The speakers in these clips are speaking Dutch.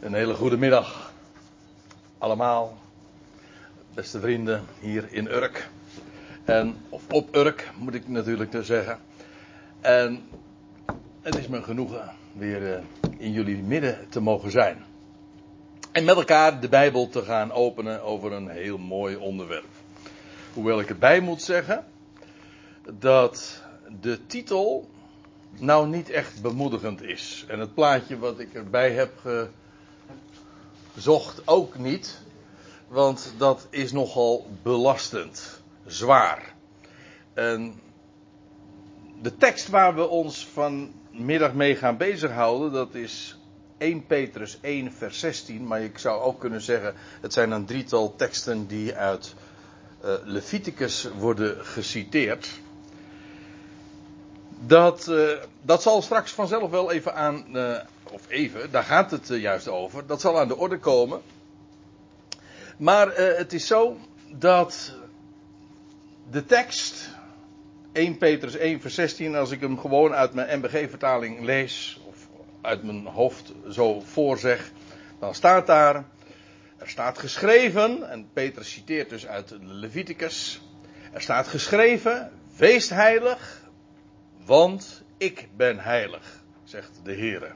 Een hele goede middag. Allemaal. Beste vrienden hier in Urk. En, of op Urk moet ik natuurlijk dus zeggen. En het is me genoegen weer eh, in jullie midden te mogen zijn. En met elkaar de Bijbel te gaan openen over een heel mooi onderwerp. Hoewel ik erbij moet zeggen dat de titel nou niet echt bemoedigend is. En het plaatje wat ik erbij heb gezocht ook niet. Want dat is nogal belastend. Zwaar. En de tekst waar we ons vanmiddag mee gaan bezighouden, dat is 1 Petrus 1 vers 16. Maar ik zou ook kunnen zeggen, het zijn een drietal teksten die uit uh, Leviticus worden geciteerd. Dat, uh, dat zal straks vanzelf wel even aan, uh, of even, daar gaat het uh, juist over. Dat zal aan de orde komen. Maar het is zo dat de tekst, 1 Petrus 1 vers 16, als ik hem gewoon uit mijn MBG-vertaling lees, of uit mijn hoofd zo voorzeg, dan staat daar, er staat geschreven, en Petrus citeert dus uit Leviticus, er staat geschreven, wees heilig, want ik ben heilig, zegt de Heer.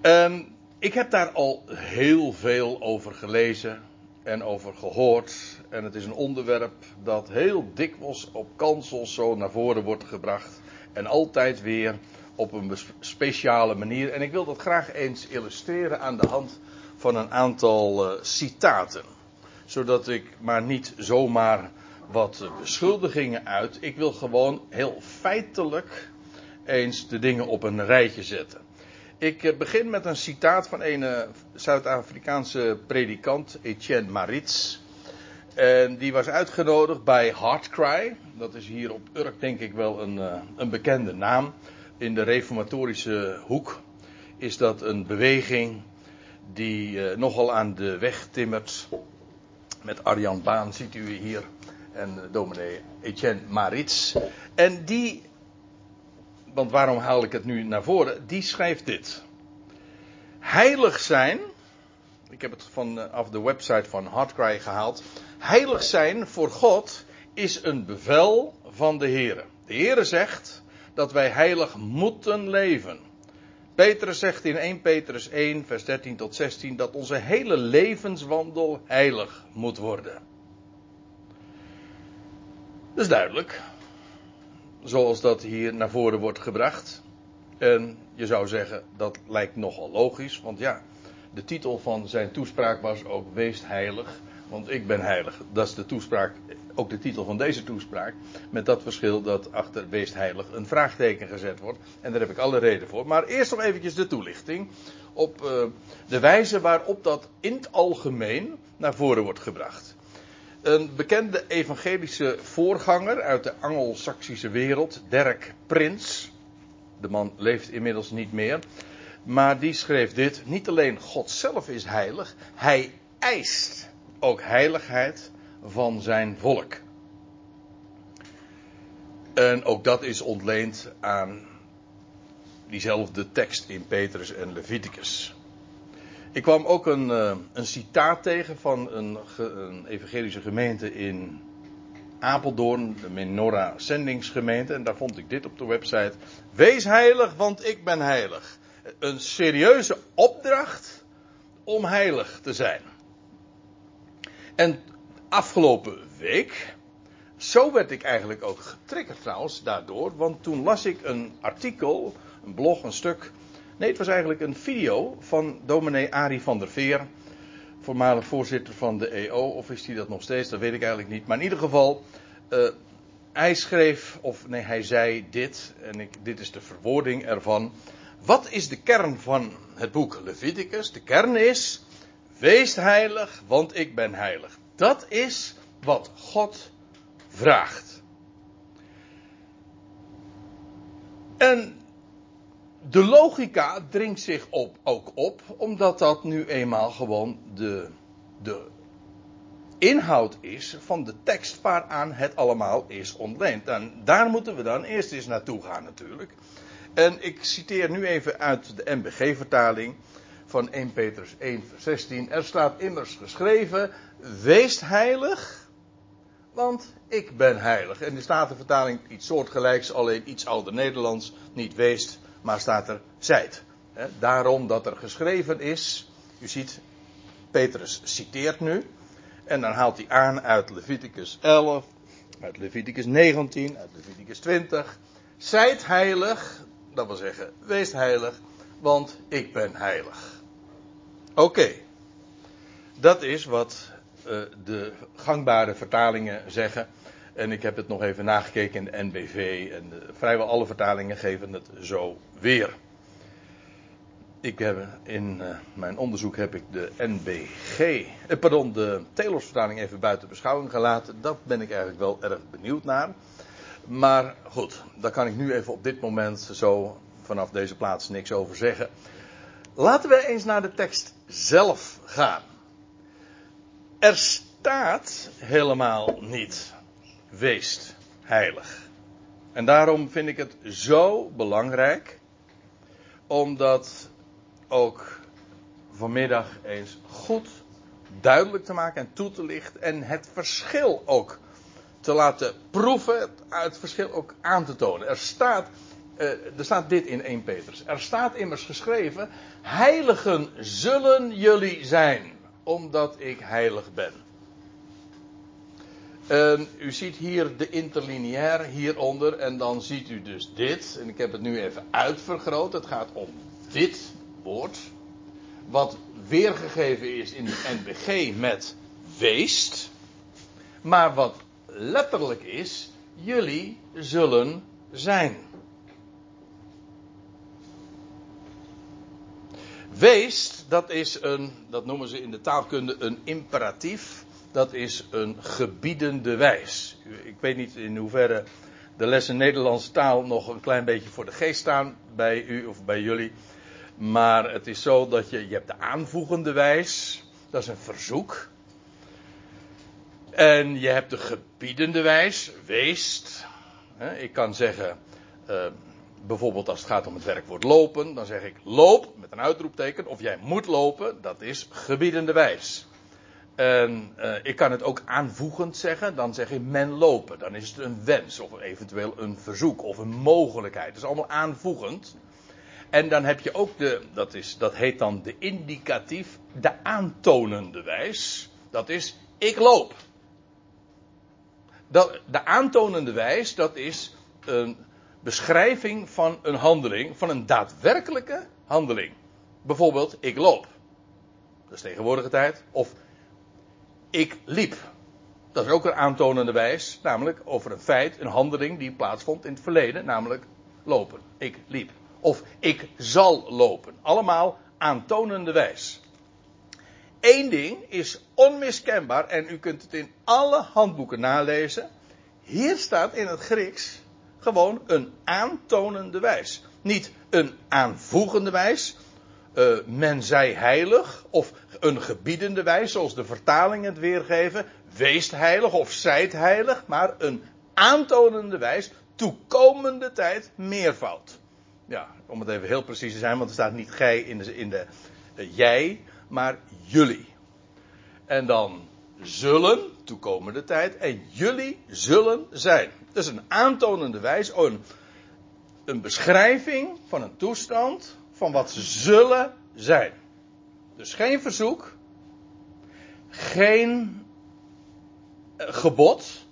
En ik heb daar al heel veel over gelezen en over gehoord. En het is een onderwerp dat heel dikwijls op kansels zo naar voren wordt gebracht. En altijd weer op een speciale manier. En ik wil dat graag eens illustreren aan de hand van een aantal uh, citaten. Zodat ik maar niet zomaar wat beschuldigingen uit. Ik wil gewoon heel feitelijk eens de dingen op een rijtje zetten. Ik eh, begin met een citaat van een eh, Zuid-Afrikaanse predikant, Etienne Maritz. En die was uitgenodigd bij Heartcry. Dat is hier op Urk denk ik wel een, eh, een bekende naam. In de reformatorische hoek is dat een beweging die nogal aan de weg timmert. Met Arjan Baan ziet u hier en dominee Etienne Maritz. En die, want waarom haal ik het nu naar voren? Die schrijft dit. Heilig zijn, ik heb het vanaf eh, de website van Hardcry gehaald. Heilig zijn voor God is een bevel van de Heer. De Heer zegt dat wij heilig moeten leven. Petrus zegt in 1 Petrus 1, vers 13 tot 16 dat onze hele levenswandel heilig moet worden. Dat is duidelijk. Zoals dat hier naar voren wordt gebracht. En je zou zeggen, dat lijkt nogal logisch. Want ja, de titel van zijn toespraak was ook Wees heilig, want ik ben heilig. Dat is de toespraak, ook de titel van deze toespraak. Met dat verschil dat achter Wees heilig een vraagteken gezet wordt. En daar heb ik alle reden voor. Maar eerst nog eventjes de toelichting op uh, de wijze waarop dat in het algemeen naar voren wordt gebracht. Een bekende evangelische voorganger uit de Angelsaksische wereld, Dirk Prins. De man leeft inmiddels niet meer. Maar die schreef dit. Niet alleen God zelf is heilig, hij eist ook heiligheid van zijn volk. En ook dat is ontleend aan diezelfde tekst in Petrus en Leviticus. Ik kwam ook een, uh, een citaat tegen van een, een, evangelische gemeente in Apeldoorn, de Menorah Zendingsgemeente. En daar vond ik dit op de website. Wees heilig, want ik ben heilig. Een serieuze opdracht om heilig te zijn. En afgelopen week, zo werd ik eigenlijk ook getriggerd trouwens daardoor. Want toen las ik een artikel, een blog, een stuk Nee, het was eigenlijk een video van dominee Arie van der Veer. Voormalig voorzitter van de EO. Of is hij dat nog steeds? Dat weet ik eigenlijk niet. Maar in ieder geval. Uh, hij schreef, of nee, hij zei dit. En ik, dit is de verwoording ervan. Wat is de kern van het boek Leviticus? De kern is. Wees heilig, want ik ben heilig. Dat is wat God vraagt. En de logica dringt zich op, ook op, omdat dat nu eenmaal gewoon de, de inhoud is van de tekst waaraan het allemaal is ontleend. En daar moeten we dan eerst eens naartoe gaan natuurlijk. En ik citeer nu even uit de MBG-vertaling. van 1 Petrus 1 vers 16. Er staat immers geschreven, wees heilig, want ik ben heilig. En de Statenvertaling iets soortgelijks, alleen iets ouder Nederlands. Niet weest, maar staat er zijt. Daarom dat er geschreven is, u ziet, Petrus citeert nu. En dan haalt hij aan uit Leviticus 11, uit Leviticus 19, uit Leviticus 20. Zijt heilig, dat wil zeggen, wees heilig, want ik ben heilig. Oké, dat is wat uh, de gangbare vertalingen zeggen. En ik heb het nog even nagekeken in de NBV en uh, vrijwel alle vertalingen geven het zo weer. Ik heb in uh, mijn onderzoek heb ik de NBG, pardon, de Telosvertaling even buiten beschouwing gelaten. Dat ben ik eigenlijk wel erg benieuwd naar. Maar goed, daar kan ik nu even op dit moment zo vanaf deze plaats niks over zeggen. Laten we eens naar de tekst zelf gaan. Er staat helemaal niet weest heilig. En daarom vind ik het zo belangrijk, omdat ook vanmiddag eens goed duidelijk te maken en toe te lichten en het verschil ook te laten proeven, het verschil ook aan te tonen. Er staat, uh, er staat dit in 1 Petrus. Er staat immers geschreven: Heiligen zullen jullie zijn, omdat ik heilig ben. Uh, u ziet hier de interlineair hieronder en dan ziet u dus dit. En ik heb het nu even uitvergroot. Het gaat om dit woord. Wat weergegeven is in de NBG met weest. Maar wat letterlijk is, jullie zullen zijn. Weest, dat is een, dat noemen ze in de taalkunde een imperatief. Dat is een gebiedende wijs. Ik weet niet in hoeverre de lessen Nederlandse taal nog een klein beetje voor de geest staan bij u of bij jullie. Maar het is zo dat je, je hebt de aanvoegende wijs. Dat is een verzoek. En je hebt de gebiedende wijs, weest. Ik kan zeggen, uh, bijvoorbeeld als het gaat om het werkwoord lopen, dan zeg ik loop met een uitroepteken. Of jij moet lopen, dat is gebiedende wijs. En uh, ik kan het ook aanvoegend zeggen, dan zeg ik men lopen. Dan is het een wens of eventueel een verzoek of een mogelijkheid. Dat is allemaal aanvoegend. En dan heb je ook de, dat, is, dat heet dan de indicatief, de aantonende wijs. Dat is ik loop. Dat, de aantonende wijs, dat is een beschrijving van een handeling, van een daadwerkelijke handeling. Bijvoorbeeld, ik loop. Dat is tegenwoordige tijd. Of ik liep. Dat is ook een aantonende wijs, namelijk over een feit, een handeling die plaatsvond in het verleden, namelijk lopen. Ik liep. Of ik zal lopen. Allemaal aantonende wijs. Eén ding is onmiskenbaar en u kunt het in alle handboeken nalezen. Hier staat in het Grieks gewoon een aantonende wijs. Niet een aanvoegende wijs. Uh, men zij heilig. Of een gebiedende wijs, zoals de vertalingen het weergeven. Weest heilig of zijt heilig. Maar een aantonende wijs. Toekomende tijd meervoud. Ja, om het even heel precies te zijn, want er staat niet gij in de, in de uh, jij maar jullie. En dan zullen, toekomende tijd, en jullie zullen zijn. Is een aantonende oh, een, een beschrijving van een toestand van wat ze zullen zijn. Dus geen verzoek, geen eh, gebod,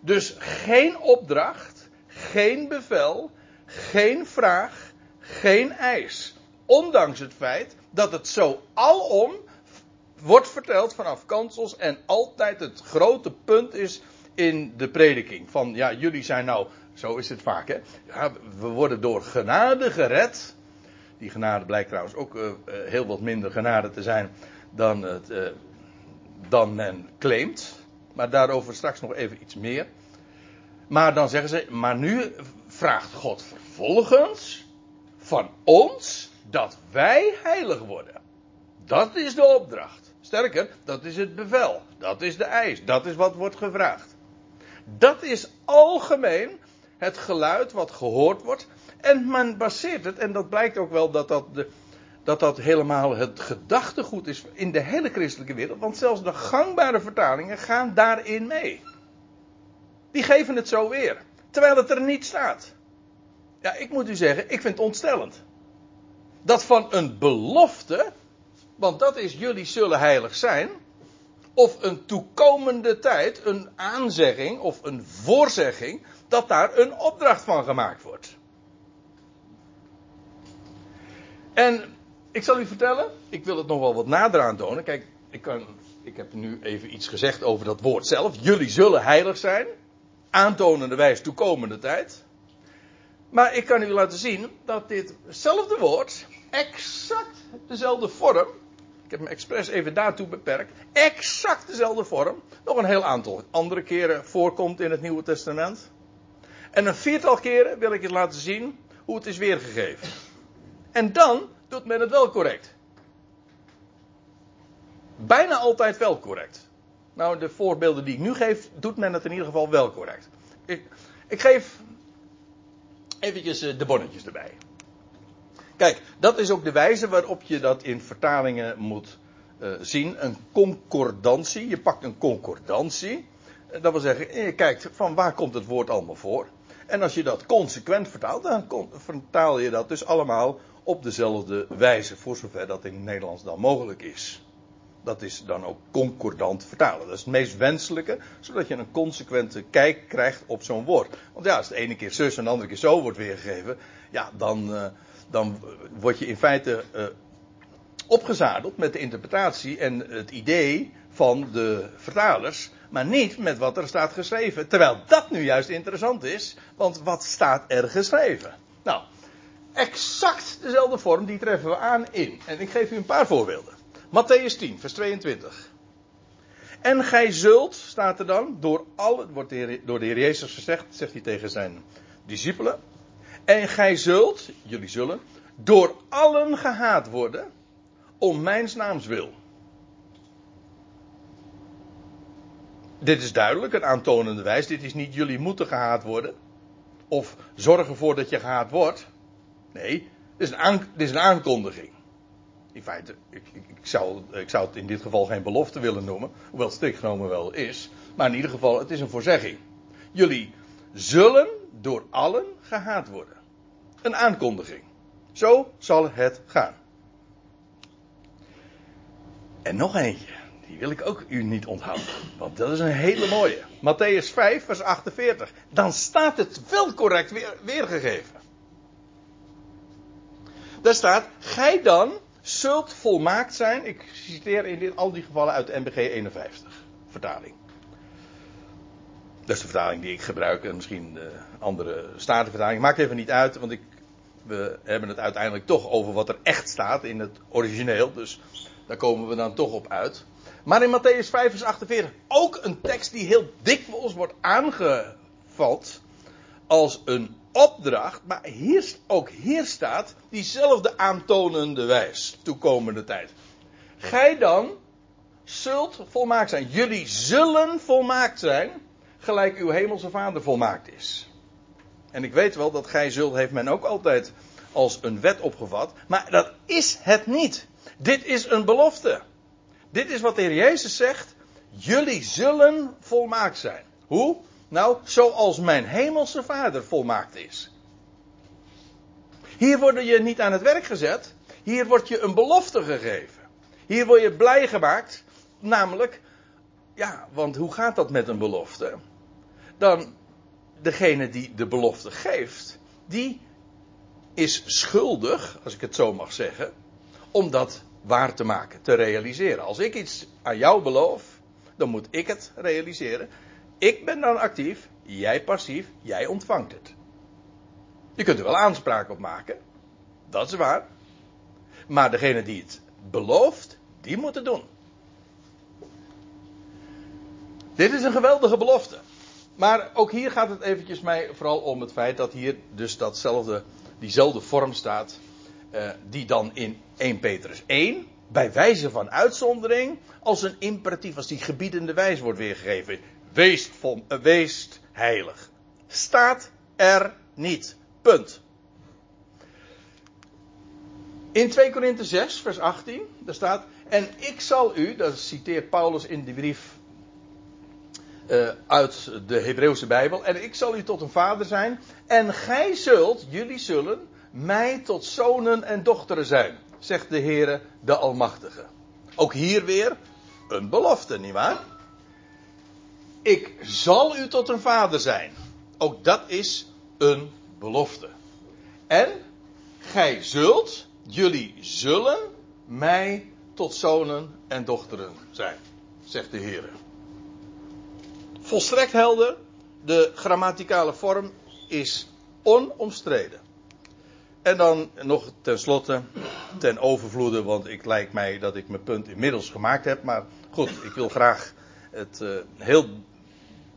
dus geen opdracht, geen bevel, geen vraag, geen eis. Ondanks het feit dat het zo alom wordt verteld vanaf kansels en altijd het grote punt is in de prediking. Van ja, jullie zijn nou, zo is het vaak hè. We worden door genade gered. Die genade blijkt trouwens ook uh, heel wat minder genade te zijn dan, het, uh, dan men claimt. Maar daarover straks nog even iets meer. Maar dan zeggen ze, maar nu vraagt God vervolgens van ons dat wij heilig worden. Dat is de opdracht. Sterker, dat is het bevel. Dat is de eis. Dat is wat wordt gevraagd. Dat is algemeen het geluid wat gehoord wordt. En men baseert het, en dat blijkt ook wel dat dat, dat dat helemaal het gedachtegoed is in de hele christelijke wereld. Want zelfs de gangbare vertalingen gaan daarin mee. Die geven het zo weer. Terwijl het er niet staat. Ja, ik moet u zeggen, ik vind het ontstellend. Dat van een belofte, want dat is jullie zullen heilig zijn, of een toekomende tijd, een aanzegging of een voorzegging, dat daar een opdracht van gemaakt wordt. En ik zal u vertellen, ik wil het nog wel wat nader aantonen. Kijk, ik, kan, ik heb nu even iets gezegd over dat woord zelf. Jullie zullen heilig zijn. Aantonende wijs toekomende tijd. Maar ik kan u laten zien dat ditzelfde woord exact dezelfde vorm. Ik heb me expres even daartoe beperkt. Exact dezelfde vorm. Nog een heel aantal andere keren voorkomt in het Nieuwe Testament. En een viertal keren wil ik je laten zien hoe het is weergegeven. En dan doet men het wel correct. Bijna altijd wel correct. Nou, de voorbeelden die ik nu geef, doet men het in ieder geval wel correct. Ik, ik geef eventjes eh, de bonnetjes erbij. Kijk, dat is ook de wijze waarop je dat in vertalingen moet uh, zien. Een concordantie. Je pakt een concordantie. Eh, dat wil zeggen, je kijkt van waar komt het woord allemaal voor. En als je dat consequent vertaalt, dan vertaal je dat dus allemaal op dezelfde wijze, voor zover dat in het Nederlands dan mogelijk is. Dat is dan ook concordant vertalen. Dat is het meest wenselijke, zodat je een consequente kijk krijgt op zo'n woord. Want ja, als de ene keer zus en de andere keer zo wordt weergegeven, ja, dan, uh, dan word je in feite uh, opgezadeld met de interpretatie en het idee van de vertalers, maar niet met wat er staat geschreven. Terwijl dat nu juist interessant is, want wat staat er geschreven? Nou, exact dezelfde vorm, die treffen we aan in. En ik geef u een paar voorbeelden. Matthäus 10, vers 22. En gij zult, staat er dan, door alle, wordt door de Heer Jezus gezegd, zegt hij tegen zijn discipelen. En gij zult, jullie zullen, door allen gehaat worden, om mijns naams wil. Dit is duidelijk, een aantonende wijs. Dit is niet jullie moeten gehaat worden. Of zorg ervoor dat je gehaat wordt. Nee, dit is een, aankondiging. In feite, ik, ik, ik, zou, ik zou het in dit geval geen belofte willen noemen. Hoewel het strikt genomen wel is. Maar in ieder geval, het is een voorzegging. Jullie zullen door allen gehaat worden. Een aankondiging. Zo zal het gaan. En nog eentje. Die wil ik ook u niet onthouden. Want dat is een hele mooie. Matthäus 5, vers 48. Dan staat het wel correct weer, weergegeven. Daar staat, gij dan zult volmaakt zijn. Ik citeer in dit, al die gevallen uit de NBG 51 vertaling. Dat is de vertaling die ik gebruik en misschien de andere statenvertaling. Maakt even niet uit, want ik, we hebben het uiteindelijk toch over wat er echt staat in het origineel. Dus daar komen we dan toch op uit. Maar in Matthäus 5 vers 48 ook een tekst die heel dikwijls wordt aangevat als een opdracht, maar hier, ook hier staat diezelfde aantonende wijs, toekomende tijd. Gij dan zult volmaakt zijn. Jullie zullen volmaakt zijn, gelijk uw hemelse vader volmaakt is. En ik weet wel dat gij zult, heeft men ook altijd als een wet opgevat, maar dat is het niet. Dit is een belofte. Dit is wat de Heer Jezus zegt. Jullie zullen volmaakt zijn. Hoe? Nou, zoals mijn hemelse vader volmaakt is. Hier word je niet aan het werk gezet. Hier wordt je een belofte gegeven. Hier word je blij gemaakt. Namelijk, ja, want hoe gaat dat met een belofte? Dan, degene die de belofte geeft, die is schuldig, als ik het zo mag zeggen, om dat waar te maken, te realiseren. Als ik iets aan jou beloof, dan moet ik het realiseren. Ik ben dan actief, jij passief, jij ontvangt het. Je kunt er wel aanspraak op maken, dat is waar. Maar degene die het belooft, die moet het doen. Dit is een geweldige belofte. Maar ook hier gaat het eventjes mij vooral om het feit dat hier dus datzelfde, diezelfde vorm staat. Uh, die dan in 1 Petrus 1, bij wijze van uitzondering, als een imperatief, als die gebiedende wijs wordt weergegeven. Weest, weest heilig. Staat er niet. Punt. In 2 Korinthe 6, vers 18, daar staat: En ik zal u, dat citeert Paulus in die brief uh, uit de Hebreeuwse Bijbel, en ik zal u tot een vader zijn, en gij zult, jullie zullen, mij tot zonen en dochteren zijn, zegt de Heere, de Almachtige. Ook hier weer een belofte, nietwaar? Ik zal u tot een vader zijn. Ook dat is een belofte. En gij zult, jullie zullen mij tot zonen en dochteren zijn, zegt de Heer. Volstrekt helder, de grammaticale vorm is onomstreden. En dan nog tenslotte, ten overvloede, want ik lijkt mij dat ik mijn punt inmiddels gemaakt heb. Maar goed, ik wil graag het uh, heel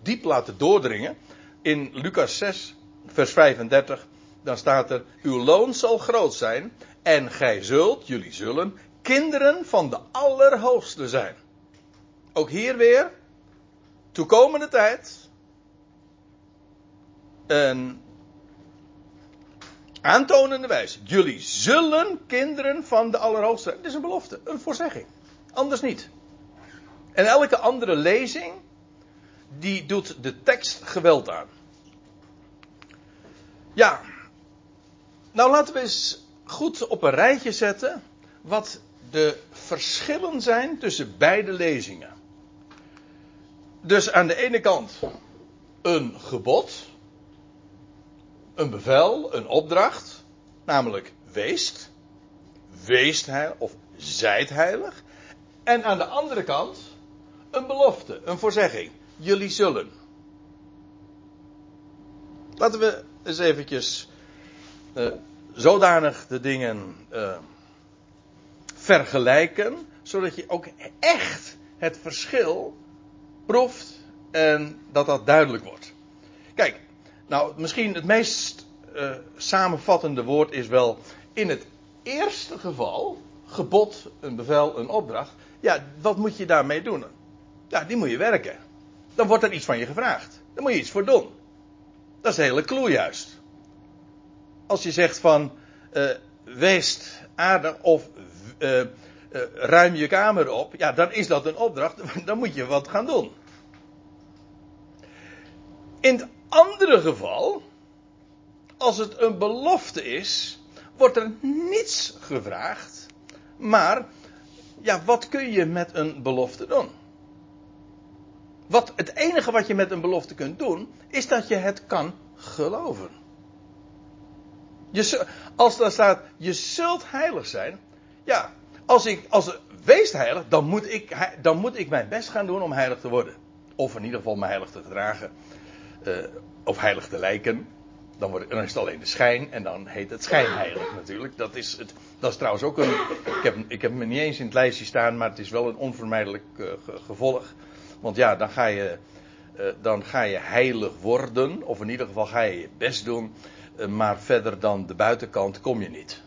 diep laten doordringen. In Lucas 6, vers 35, dan staat er: Uw loon zal groot zijn en gij zult, jullie zullen, kinderen van de Allerhoogste zijn. Ook hier weer, toekomende tijd. Een aantonende wijze. Jullie zullen kinderen van de Allerhoogste zijn. Dit is een belofte, een voorzegging. Anders niet. En elke andere lezing, die doet de tekst geweld aan. Ja, nou laten we eens goed op een rijtje zetten wat de verschillen zijn tussen beide lezingen. Dus aan de ene kant een gebod, een bevel, een opdracht, namelijk weest, weest heilig of zijt heilig. En aan de andere kant een belofte, een voorzegging. Jullie zullen. Laten we eens eventjes uh, zodanig de dingen uh, vergelijken, zodat je ook echt het verschil proeft en dat dat duidelijk wordt. Kijk, nou misschien het meest uh, samenvattende woord is wel in het eerste geval, gebod, een bevel, een opdracht. Ja, wat moet je daarmee doen? Ja, die moet je werken. Dan wordt er iets van je gevraagd. Daar moet je iets voor doen. Dat is de hele clue juist. Als je zegt van uh, wees aardig of uh, uh, ruim je kamer op, ja, dan is dat een opdracht. Dan moet je wat gaan doen. In het andere geval, als het een belofte is, wordt er niets gevraagd. Maar, ja, wat kun je met een belofte doen? Wat, het enige wat je met een belofte kunt doen, is dat je het kan geloven. Je, als er staat, je zult heilig zijn. Ja, als ik, als wees heilig, dan moet, ik, dan moet ik mijn best gaan doen om heilig te worden. Of in ieder geval me heilig te gedragen. Uh, of heilig te lijken. Dan, wordt, dan is het alleen de schijn en dan heet het schijnheilig natuurlijk. Dat is, het, dat is trouwens ook een. Ik heb, ik heb me niet eens in het lijstje staan, maar het is wel een onvermijdelijk uh, gevolg. Want ja, dan ga je, uh, dan ga je heilig worden. Of in ieder geval ga je je best doen. Uh, maar verder dan de buitenkant kom je niet.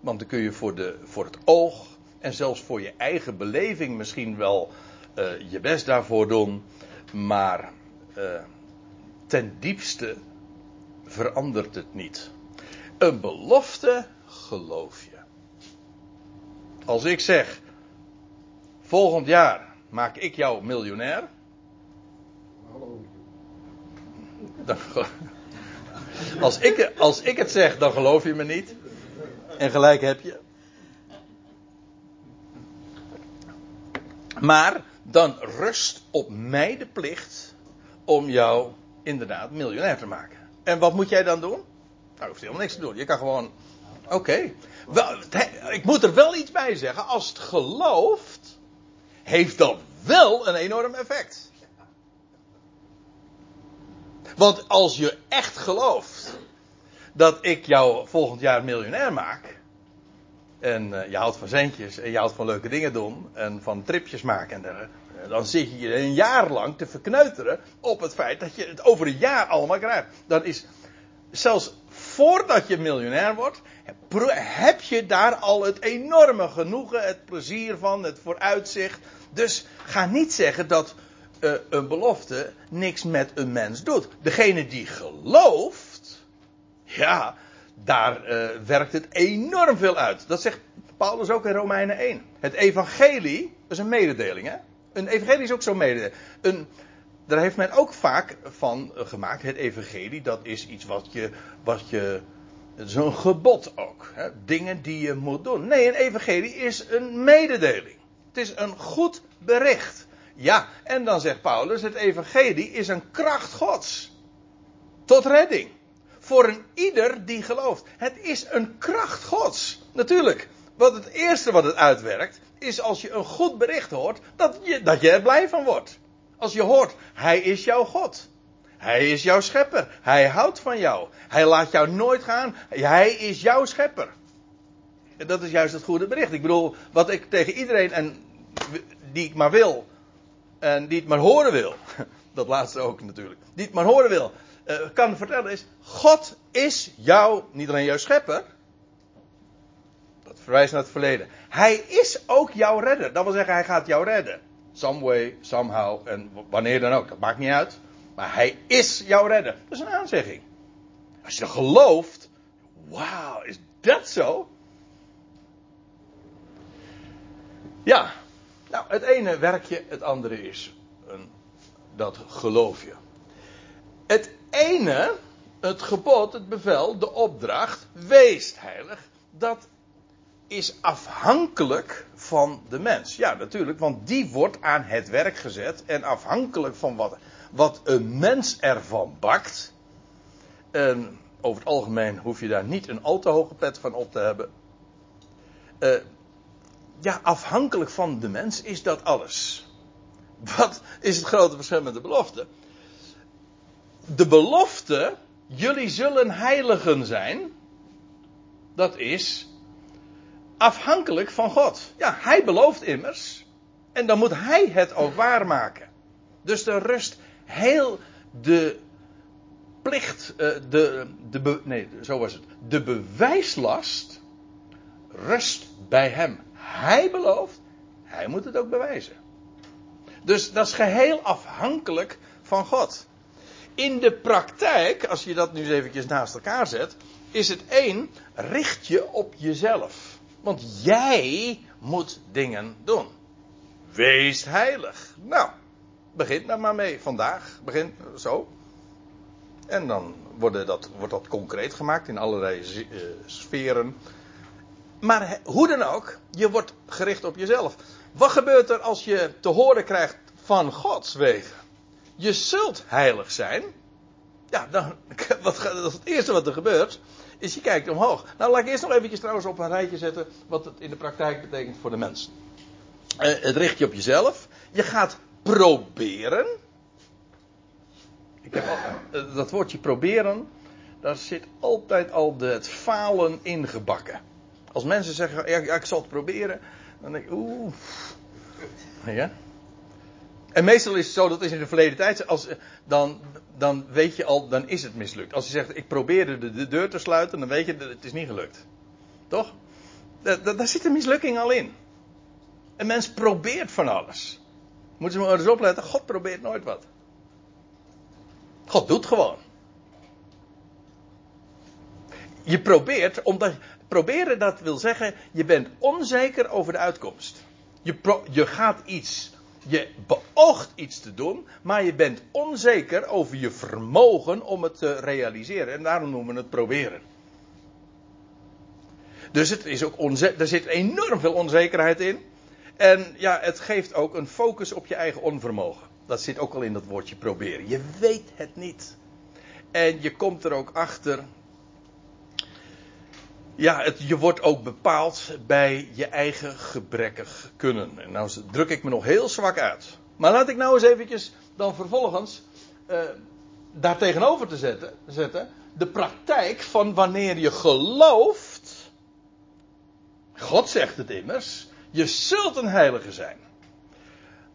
Want dan kun je voor, de, voor het oog en zelfs voor je eigen beleving misschien wel uh, je best daarvoor doen. Maar ten diepste verandert het niet. Een belofte geloof je. Als ik zeg, volgend jaar maak ik jou miljonair. Dan, als, ik, als ik het zeg, dan geloof je me niet. En gelijk heb je. Maar dan rust op mij de plicht om jou inderdaad miljonair te maken. En wat moet jij dan doen? Nou, hoeft helemaal niks te doen. Je kan gewoon. Oké. Okay. Ik moet er wel iets bij zeggen. Als het gelooft, heeft dat wel een enorm effect. Want als je echt gelooft dat ik jou volgend jaar miljonair maak. En uh, je houdt van centjes en je houdt van leuke dingen doen en van tripjes maken en dergelijke dan zit je een jaar lang te verkneuteren op het feit dat je het over een jaar allemaal krijgt. Dan is zelfs voordat je miljonair wordt, heb je daar al het enorme genoegen, het plezier van, het vooruitzicht. Dus ga niet zeggen dat uh, een belofte niks met een mens doet. Degene die gelooft, ja, daar uh, werkt het enorm veel uit. Dat zegt Paulus ook in Romeinen 1. Het evangelie is een mededeling. Hè? Een evangelie is ook zo'n mededeling. Een, daar heeft men ook vaak van gemaakt. Het evangelie, dat is iets wat je, wat je een gebod ook. Hè? Dingen die je moet doen. Nee, een evangelie is een mededeling. Het is een goed bericht. Ja, en dan zegt Paulus: het evangelie is een kracht Gods. Tot redding. Voor een ieder die gelooft. Het is een kracht Gods. Natuurlijk. Want het eerste wat het uitwerkt, is als je een goed bericht hoort, dat je, dat je er blij van wordt. Als je hoort, Hij is jouw God. Hij is jouw schepper. Hij houdt van jou. Hij laat jou nooit gaan. Hij is jouw schepper. En dat is juist het goede bericht. Ik bedoel, wat ik tegen iedereen en die ik maar wil, en die het maar horen wil, dat laatste ook natuurlijk, die het maar horen wil, uh, kan vertellen is, God is jou, niet alleen jouw schepper, dat verwijst naar het verleden. Hij is ook jouw redder. Dat wil zeggen, hij gaat jou redden. Some way, somehow, en wanneer dan ook, dat maakt niet uit. Maar hij is jouw redder. Dat is een aanzegging. Als je gelooft, wauw, is dat zo? Ja, nou, het ene werkje, het andere is een, dat geloof je. Het ene, het gebod, het bevel, de opdracht, wees heilig, dat is afhankelijk van de mens. Ja, natuurlijk, want die wordt aan het werk gezet en afhankelijk van wat, wat een mens ervan bakt. En over het algemeen hoef je daar niet een al te hoge pet van op te hebben. Uh, ja, afhankelijk van de mens is dat alles. Wat is het grote verschil met de belofte? De belofte, jullie zullen heiligen zijn, dat is afhankelijk van God. Ja, hij belooft immers. En dan moet hij het ook waarmaken. Dus de rust heel de plicht, eh, de, de, nee, zo was het. De bewijslast rust bij hem. Hij belooft, hij moet het ook bewijzen. Dus dat is geheel afhankelijk van God. In de praktijk, als je dat nu eens eventjes naast elkaar zet, is het één, richt je op jezelf. Want jij moet dingen doen. Wees heilig. Nou, begint daar maar mee vandaag. Begint zo. En dan wordt dat, wordt dat concreet gemaakt in allerlei uh, sferen. Maar hoe dan ook, je wordt gericht op jezelf. Wat gebeurt er als je te horen krijgt van Gods wegen? Je zult heilig zijn. Ja, dan, wat, dat is het eerste wat er gebeurt is je kijkt omhoog. Nou, laat ik eerst nog eventjes trouwens op een rijtje zetten wat het in de praktijk betekent voor de mens. Uh, het richt je op jezelf. Je gaat proberen. Ik heb al, uh, dat woordje proberen, daar zit altijd al de, het falen ingebakken. Als mensen zeggen, ja, ik zal het proberen, dan denk ik, oeh. Ja. En meestal is het zo, dat is in de verleden tijd, als, dan, dan weet je al, dan is het mislukt. Als je zegt, ik probeerde de, de deur te sluiten, dan weet je, het is niet gelukt. Toch? Daar, daar zit een mislukking al in. Een mens probeert van alles. Moeten ze maar eens opletten, God probeert nooit wat. God doet gewoon. Je probeert, omdat proberen dat wil zeggen, je bent onzeker over de uitkomst. Je, je gaat iets je beoogt iets te doen, maar je bent onzeker over je vermogen om het te realiseren. En daarom noemen we het proberen. Dus het is ook onze- er zit enorm veel onzekerheid in. En ja, het geeft ook een focus op je eigen onvermogen. Dat zit ook al in dat woordje proberen. Je weet het niet. En je komt er ook achter ja, het, je wordt ook bepaald bij je eigen gebrekkig kunnen. En nou druk ik me nog heel zwak uit. Maar laat ik nou eens eventjes dan vervolgens uh, daar tegenover te zetten, zetten. De praktijk van wanneer je gelooft. God zegt het immers. Je zult een heilige zijn.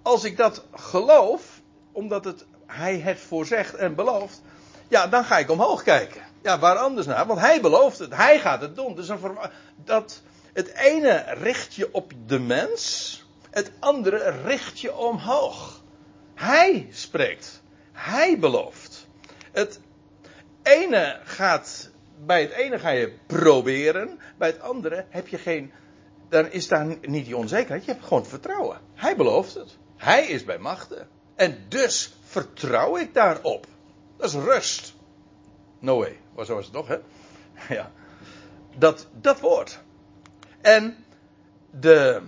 Als ik dat geloof, omdat het, hij het voorzegt en belooft. Ja, dan ga ik omhoog kijken. Ja, waar anders naar? Want hij belooft het. Hij gaat het doen. Dus dat, het ene richt je op de mens. Het andere richt je omhoog. Hij spreekt. Hij belooft. Het ene gaat bij het ene ga je proberen, bij het andere heb je geen, dan is daar niet die onzekerheid, je hebt gewoon vertrouwen. Hij belooft het. Hij is bij machten. En dus vertrouw ik daarop. Dat is rust. No way. Zo was het toch, hè? Ja. Dat, dat woord. En de.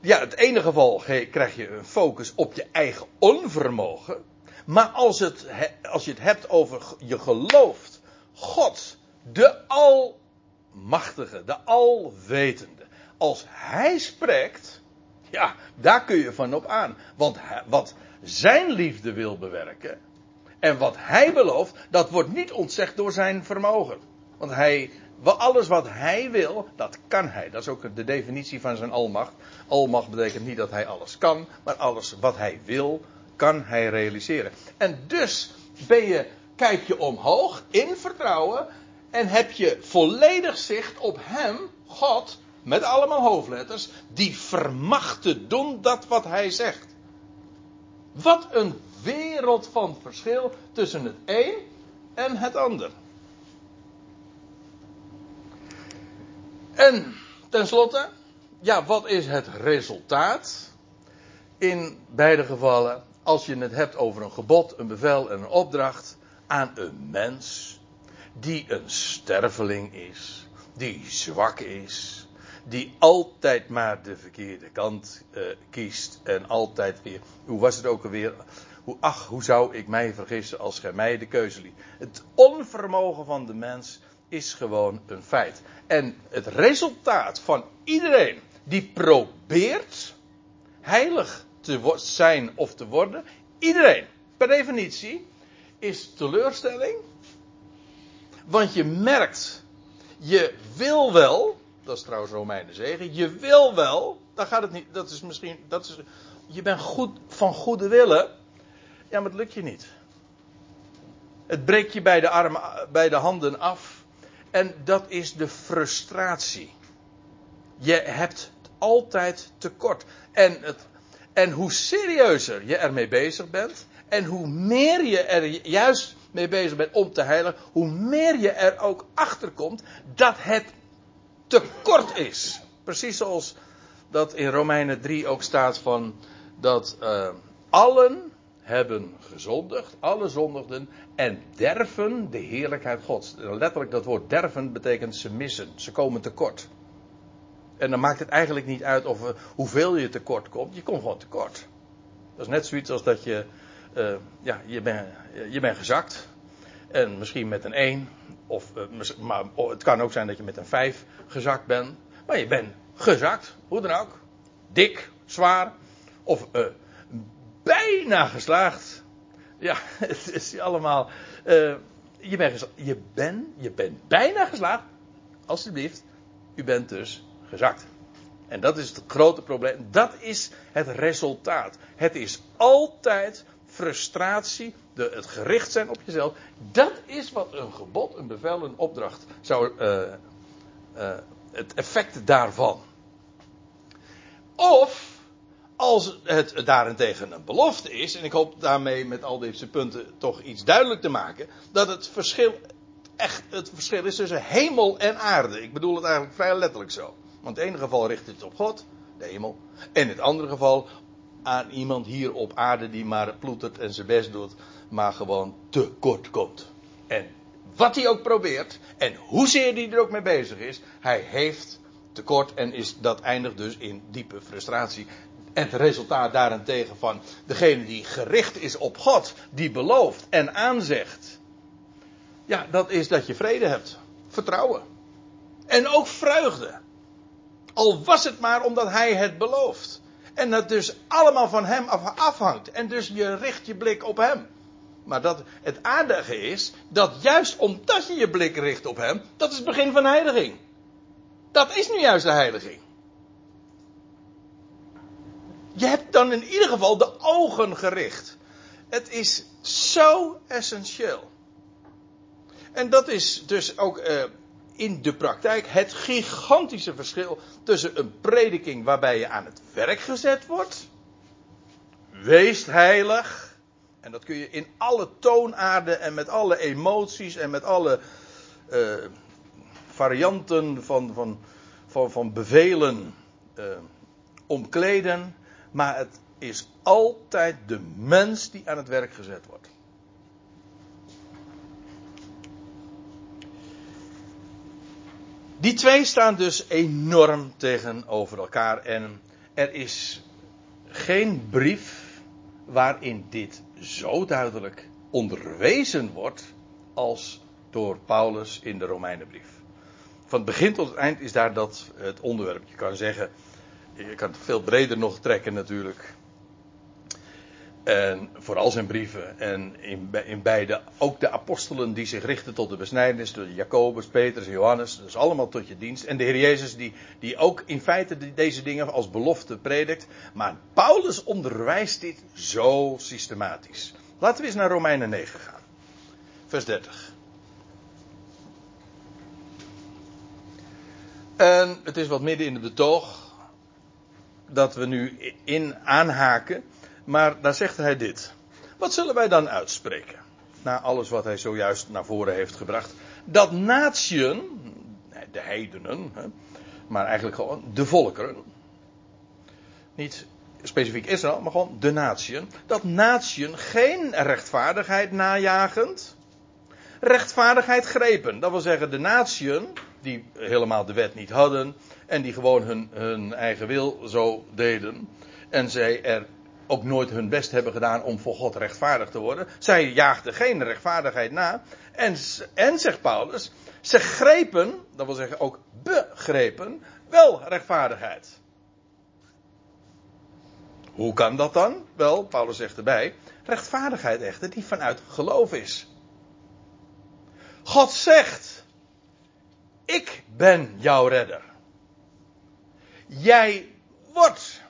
Ja, het ene geval krijg je een focus op je eigen onvermogen. Maar als, het, als je het hebt over je gelooft, God, de Almachtige, de Alwetende. Als Hij spreekt, ja, daar kun je van op aan. Want wat Zijn liefde wil bewerken, en wat Hij belooft, dat wordt niet ontzegd door Zijn vermogen. Want Hij, alles wat Hij wil, dat kan Hij. Dat is ook de definitie van Zijn Almacht. Almacht betekent niet dat Hij alles kan, maar alles wat Hij wil, kan hij realiseren. En dus je, kijk je omhoog in vertrouwen en heb je volledig zicht op Hem, God, met allemaal hoofdletters, die vermacht te doen dat wat Hij zegt. Wat een wereld van verschil tussen het een en het ander. En tenslotte, ja, wat is het resultaat? In beide gevallen als je het hebt over een gebod, een bevel en een opdracht aan een mens die een sterveling is, die zwak is, die altijd maar de verkeerde kant uh, kiest en altijd weer, hoe was het ook alweer, hoe, ach, hoe zou ik mij vergissen als gij mij de keuze liet. Het onvermogen van de mens is gewoon een feit. En het resultaat van iedereen die probeert heilig te zijn of te worden. Iedereen, per definitie, is teleurstelling. Want je merkt, je wil wel, dat is trouwens Romeinen zegen, je wil wel, dan gaat het niet, dat is misschien, dat is, je bent goed van goede willen, ja, maar het lukt je niet. Het breekt je bij de, armen, bij de handen af. En dat is de frustratie. Je hebt altijd tekort. En het en hoe serieuzer je ermee bezig bent, en hoe meer je er juist mee bezig bent om te heilen, hoe meer je er ook achter komt dat het tekort is. Precies zoals dat in Romeinen 3 ook staat van dat uh, allen hebben gezondigd, alle zondigden en derven de heerlijkheid Gods. Letterlijk dat woord derven betekent ze missen, ze komen tekort. En dan maakt het eigenlijk niet uit of, hoeveel je tekort komt. Je komt gewoon tekort. Dat is net zoiets als dat je, uh, ja, je bent je bent gezakt. En misschien met een 1. Of, uh, maar oh, het kan ook zijn dat je met een 5 gezakt bent. Maar je bent gezakt, hoe dan ook. Dik, zwaar. Of bijna geslaagd. Ja, het is allemaal. je, bent je, bent, je bijna geslaagd. Alsjeblieft. U bent dus gezakt. En dat is het grote probleem. Dat is het resultaat. Het is altijd frustratie, de, het gericht zijn op jezelf. Dat is wat een gebod, een bevel, een opdracht zou. Uh, uh, het effect daarvan. Of als het daarentegen een belofte is, en ik hoop daarmee met al deze punten toch iets duidelijk te maken, dat het verschil echt het verschil is tussen hemel en aarde. Ik bedoel het eigenlijk vrij letterlijk zo. Want in het ene geval richt het op God, de hemel. En in het andere geval aan iemand hier op aarde die maar ploetert en zijn best doet, maar gewoon te kort komt. En wat hij ook probeert, en hoezeer hij er ook mee bezig is, hij heeft tekort en is, dat eindigt dus in diepe frustratie. Het resultaat daarentegen van degene die gericht is op God, die belooft en aanzegt. Ja, dat is dat je vrede hebt. Vertrouwen. En ook vreugde. Al was het maar omdat hij het belooft. En dat dus allemaal van hem afhangt. En dus je richt je blik op hem. Maar dat het aardige is, dat juist omdat je je blik richt op hem, dat is het begin van heiliging. Dat is nu juist de heiliging. Je hebt dan in ieder geval de ogen gericht. Het is zo essentieel. En dat is dus ook uh, in de praktijk het gigantische verschil tussen een prediking waarbij je aan het werk gezet wordt. Wees heilig. En dat kun je in alle toonaarden en met alle emoties en met alle uh, varianten van, van, van, van bevelen uh, omkleden. Maar het is altijd de mens die aan het werk gezet wordt. Die twee staan dus enorm tegenover elkaar en er is geen brief waarin dit zo duidelijk onderwezen wordt als door Paulus in de Romeinenbrief. Van het begin tot het eind is daar dat het onderwerp. Je kan zeggen, je kan het veel breder nog trekken natuurlijk. En vooral zijn brieven. En in, in beide ook de apostelen die zich richten tot de besnijdenis. Door Jacobus, Petrus Johannes. Is allemaal tot je dienst. En de Heer Jezus die, die ook in feite deze dingen als belofte predikt. Maar Paulus onderwijst dit zo systematisch. Laten we eens naar Romeinen 9 gaan. Vers 30. En het is wat midden in het betoog dat we nu in aanhaken. Maar daar zegt hij dit. Wat zullen wij dan uitspreken? Na alles wat hij zojuist naar voren heeft gebracht. Dat natieën, de heidenen, maar eigenlijk gewoon de volkeren. Niet specifiek Israël, maar gewoon de natieën. Dat natieën geen rechtvaardigheid najagend, rechtvaardigheid grepen. Dat wil zeggen, de natieën, die helemaal de wet niet hadden en die gewoon hun, hun eigen wil zo deden. En zij er ook nooit hun best hebben gedaan om voor God rechtvaardig te worden. Zij jaagden geen rechtvaardigheid na. En, en zegt Paulus, ze grepen, dat wil zeggen ook begrepen, wel rechtvaardigheid. Hoe kan dat dan? Wel, Paulus zegt erbij, rechtvaardigheid echter die vanuit geloof is. God zegt, ik ben jouw redder. Jij wordt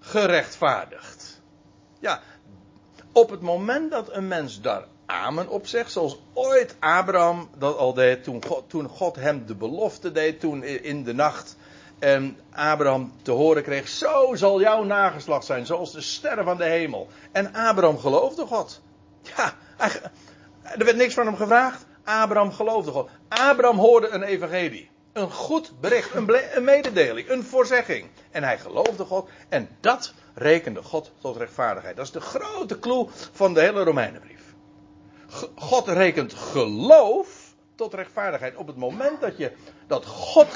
gerechtvaardigd. Ja, op het moment dat een mens daar amen op zegt, zoals ooit Abraham dat al deed, toen God, toen God hem de belofte deed, toen in de nacht en Abraham te horen kreeg, zo zal jouw nageslacht zijn, zoals de sterren van de hemel. En Abraham geloofde God. Ja, er werd niks van hem gevraagd. Abraham geloofde God. Abraham hoorde een evangelie. Een goed bericht, een, mededeling, een voorzegging. En hij geloofde God. En dat rekende God tot rechtvaardigheid. Dat is de grote clue van de hele Romeinenbrief. God rekent geloof tot rechtvaardigheid. Op het moment dat je dat God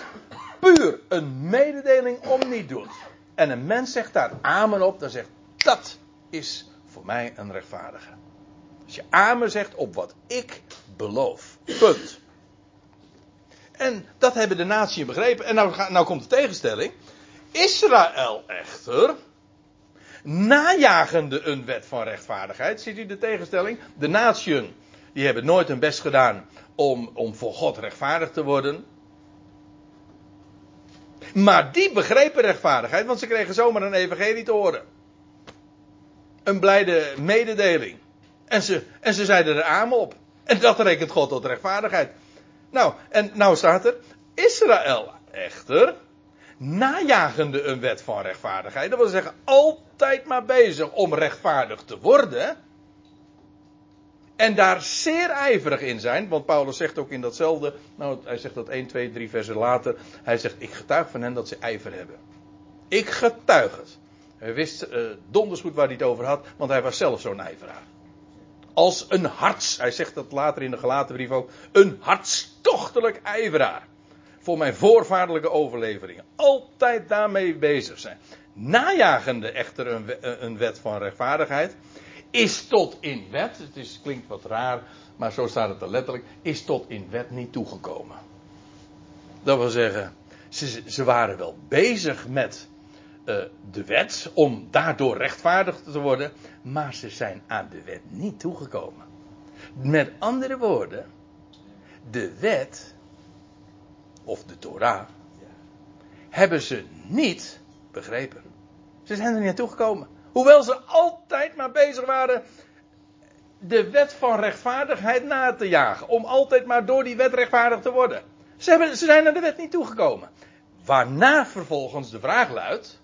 puur een mededeling om niet doet. En een mens zegt daar amen op, dan zegt dat is voor mij een rechtvaardige. Als je amen zegt op wat ik beloof. Punt. En dat hebben de naties begrepen. En nou, nou komt de tegenstelling. Israël echter, najagende een wet van rechtvaardigheid. Ziet u de tegenstelling? De naties, die hebben nooit hun best gedaan om, om voor God rechtvaardig te worden. Maar die begrepen rechtvaardigheid, want ze kregen zomaar een evangelie te horen. Een blijde mededeling. En ze, en ze zeiden er aan op. En dat rekent God tot rechtvaardigheid. Nou, en nou staat er, Israël echter, najagende een wet van rechtvaardigheid. Dat wil zeggen, altijd maar bezig om rechtvaardig te worden. En daar zeer ijverig in zijn. Want Paulus zegt ook in datzelfde. Nou, hij zegt dat 1, 2, 3 versen later. Hij zegt: Ik getuig van hen dat ze ijver hebben. Ik getuig het. Hij wist uh, donders goed waar hij het over had. Want hij was zelf zo'n ijveraar. Als een harts. Hij zegt dat later in de gelaten brief ook. Een hartstochtelijk ijveraar. Voor mijn voorvaardelijke overleveringen. Altijd daarmee bezig zijn. Najagende echter een, een wet van rechtvaardigheid is tot in wet, het is, klinkt wat raar, maar zo staat het er letterlijk, is tot in wet niet toegekomen. Dat wil zeggen, ze, ze waren wel bezig met uh, de wet om daardoor rechtvaardig te worden, maar ze zijn aan de wet niet toegekomen. Met andere woorden, de wet, of de Torah, hebben ze niet begrepen. Ze zijn er niet aan toegekomen. Hoewel ze altijd maar bezig waren de wet van rechtvaardigheid na te jagen. Om altijd maar door die wet rechtvaardig te worden. Ze, hebben, ze zijn naar de wet niet toegekomen. Waarna vervolgens de vraag luidt: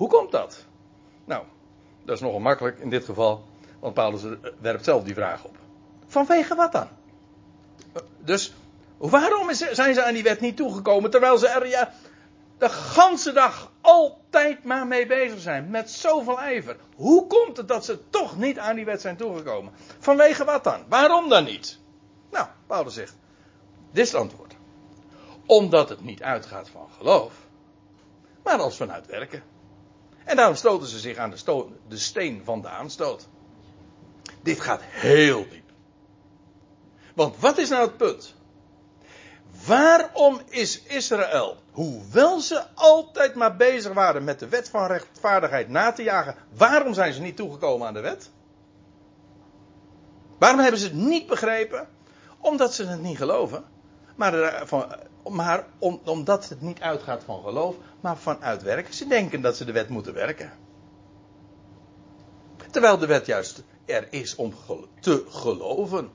hoe komt dat? Nou, dat is nogal makkelijk in dit geval. Want Paulus werpt zelf die vraag op. Vanwege wat dan? Dus waarom zijn ze aan die wet niet toegekomen terwijl ze er ja, de ganse dag altijd maar mee bezig zijn. Met zoveel ijver. Hoe komt het dat ze toch niet aan die wet zijn toegekomen? Vanwege wat dan? Waarom dan niet? Nou, Paulus zegt. Dit is het antwoord. Omdat het niet uitgaat van geloof. Maar als vanuit werken. En daarom stoten ze zich aan de, de steen van de aanstoot. Dit gaat heel diep. Want wat is nou het punt? Waarom is Israël, hoewel ze altijd maar bezig waren met de wet van rechtvaardigheid na te jagen, waarom zijn ze niet toegekomen aan de wet? Waarom hebben ze het niet begrepen? Omdat ze het niet geloven. Maar, van, maar omdat het niet uitgaat van geloof, maar vanuit werken. Ze denken dat ze de wet moeten werken. Terwijl de wet juist er is om te geloven.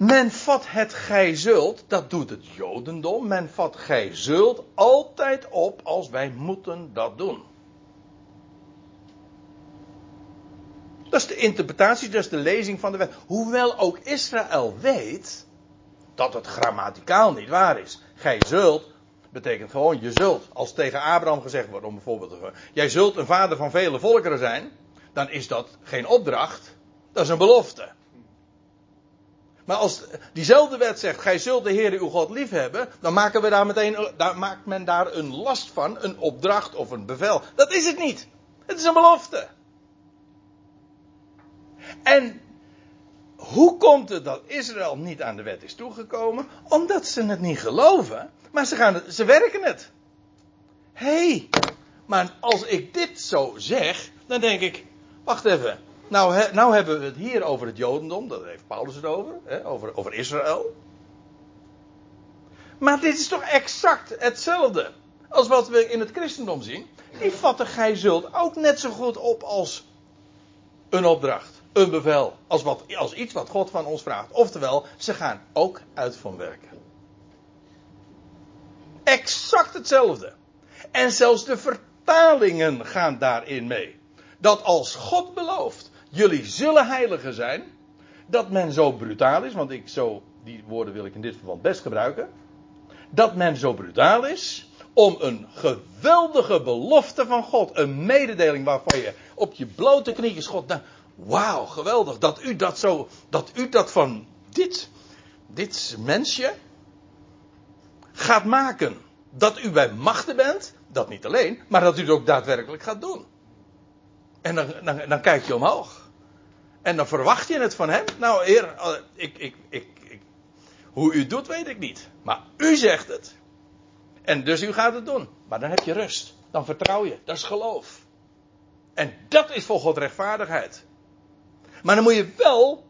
Men vat het gij zult, dat doet het Jodendom. Men vat gij zult altijd op als wij moeten dat doen. Dat is de interpretatie, dat is de lezing van de wet. Hoewel ook Israël weet dat het grammaticaal niet waar is. Gij zult betekent gewoon je zult. Als tegen Abraham gezegd wordt, om bijvoorbeeld te jij zult een vader van vele volkeren zijn, dan is dat geen opdracht, dat is een belofte. Maar als diezelfde wet zegt, gij zult de Heer uw God lief hebben, dan maken we daar meteen, daar maakt men daar een last van, een opdracht of een bevel. Dat is het niet. Het is een belofte. En hoe komt het dat Israël niet aan de wet is toegekomen? Omdat ze het niet geloven, maar ze, gaan ze werken het. Hé, hey, maar als ik dit zo zeg, dan denk ik, wacht even, nou, nou hebben we het hier over het Jodendom, daar heeft Paulus het over, hè, over, over Israël. Maar dit is toch exact hetzelfde als wat we in het christendom zien. Die vatten gij zult ook net zo goed op als een opdracht, een bevel, als, wat, als iets wat God van ons vraagt. Oftewel, ze gaan ook uit van werken. Exact hetzelfde. En zelfs de vertalingen gaan daarin mee. Dat als God belooft jullie zullen heiligen zijn. Dat men zo brutaal is, want ik zo, die woorden wil ik in dit verband best gebruiken. Dat men zo brutaal is om een geweldige belofte van God, een mededeling waarvan je op je blote knieën God, nou, wauw, geweldig, dat u dat zo, dat u dat van dit, dit mensje gaat maken. Dat u bij machten bent, dat niet alleen, maar dat u het ook daadwerkelijk gaat doen. En dan, dan, dan kijk je omhoog. En dan verwacht je het van hem. Nou, heer, eh, ik, ik, ik, ik, hoe u het doet, weet ik niet. Maar u zegt het. En dus u gaat het doen. Maar dan heb je rust. Dan vertrouw je. Dat is geloof. En dat is voor God rechtvaardigheid. Maar dan moet je wel